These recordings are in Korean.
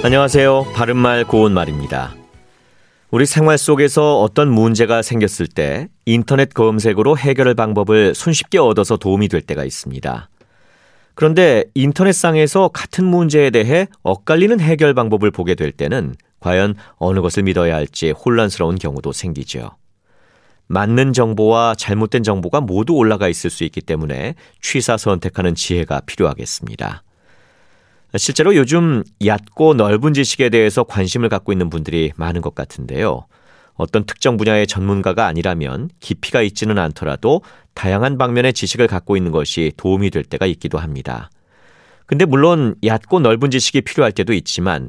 안녕하세요. 바른말 고운말입니다. 우리 생활 속에서 어떤 문제가 생겼을 때 인터넷 검색으로 해결할 방법을 손쉽게 얻어서 도움이 될 때가 있습니다. 그런데 인터넷상에서 같은 문제에 대해 엇갈리는 해결 방법을 보게 될 때는 과연 어느 것을 믿어야 할지 혼란스러운 경우도 생기죠. 맞는 정보와 잘못된 정보가 모두 올라가 있을 수 있기 때문에 취사 선택하는 지혜가 필요하겠습니다. 실제로 요즘 얕고 넓은 지식에 대해서 관심을 갖고 있는 분들이 많은 것 같은데요. 어떤 특정 분야의 전문가가 아니라면 깊이가 있지는 않더라도 다양한 방면의 지식을 갖고 있는 것이 도움이 될 때가 있기도 합니다. 근데 물론 얕고 넓은 지식이 필요할 때도 있지만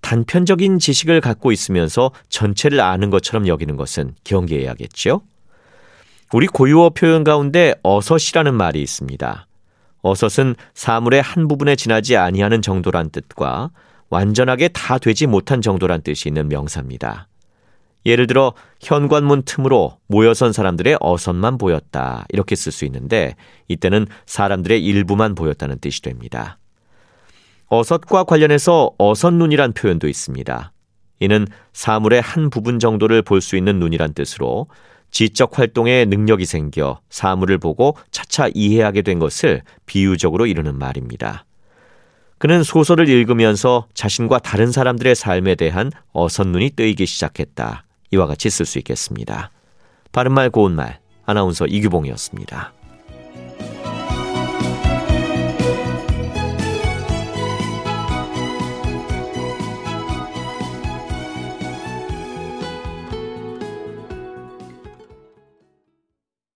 단편적인 지식을 갖고 있으면서 전체를 아는 것처럼 여기는 것은 경계해야겠죠? 우리 고유어 표현 가운데 어섯이라는 말이 있습니다. 어섯은 사물의 한 부분에 지나지 아니하는 정도란 뜻과 완전하게 다 되지 못한 정도란 뜻이 있는 명사입니다. 예를 들어 현관문 틈으로 모여선 사람들의 어선만 보였다 이렇게 쓸 수 있는데 이때는 사람들의 일부만 보였다는 뜻이 됩니다. 어섯과 관련해서 어선눈이란 표현도 있습니다. 이는 사물의 한 부분 정도를 볼 수 있는 눈이란 뜻으로 지적 활동에 능력이 생겨 사물을 보고 차차 이해하게 된 것을 비유적으로 이루는 말입니다. 그는 소설을 읽으면서 자신과 다른 사람들의 삶에 대한 어선눈이 뜨이기 시작했다. 이와 같이 쓸 수 있겠습니다. 바른말 고운말 아나운서 이규봉이었습니다.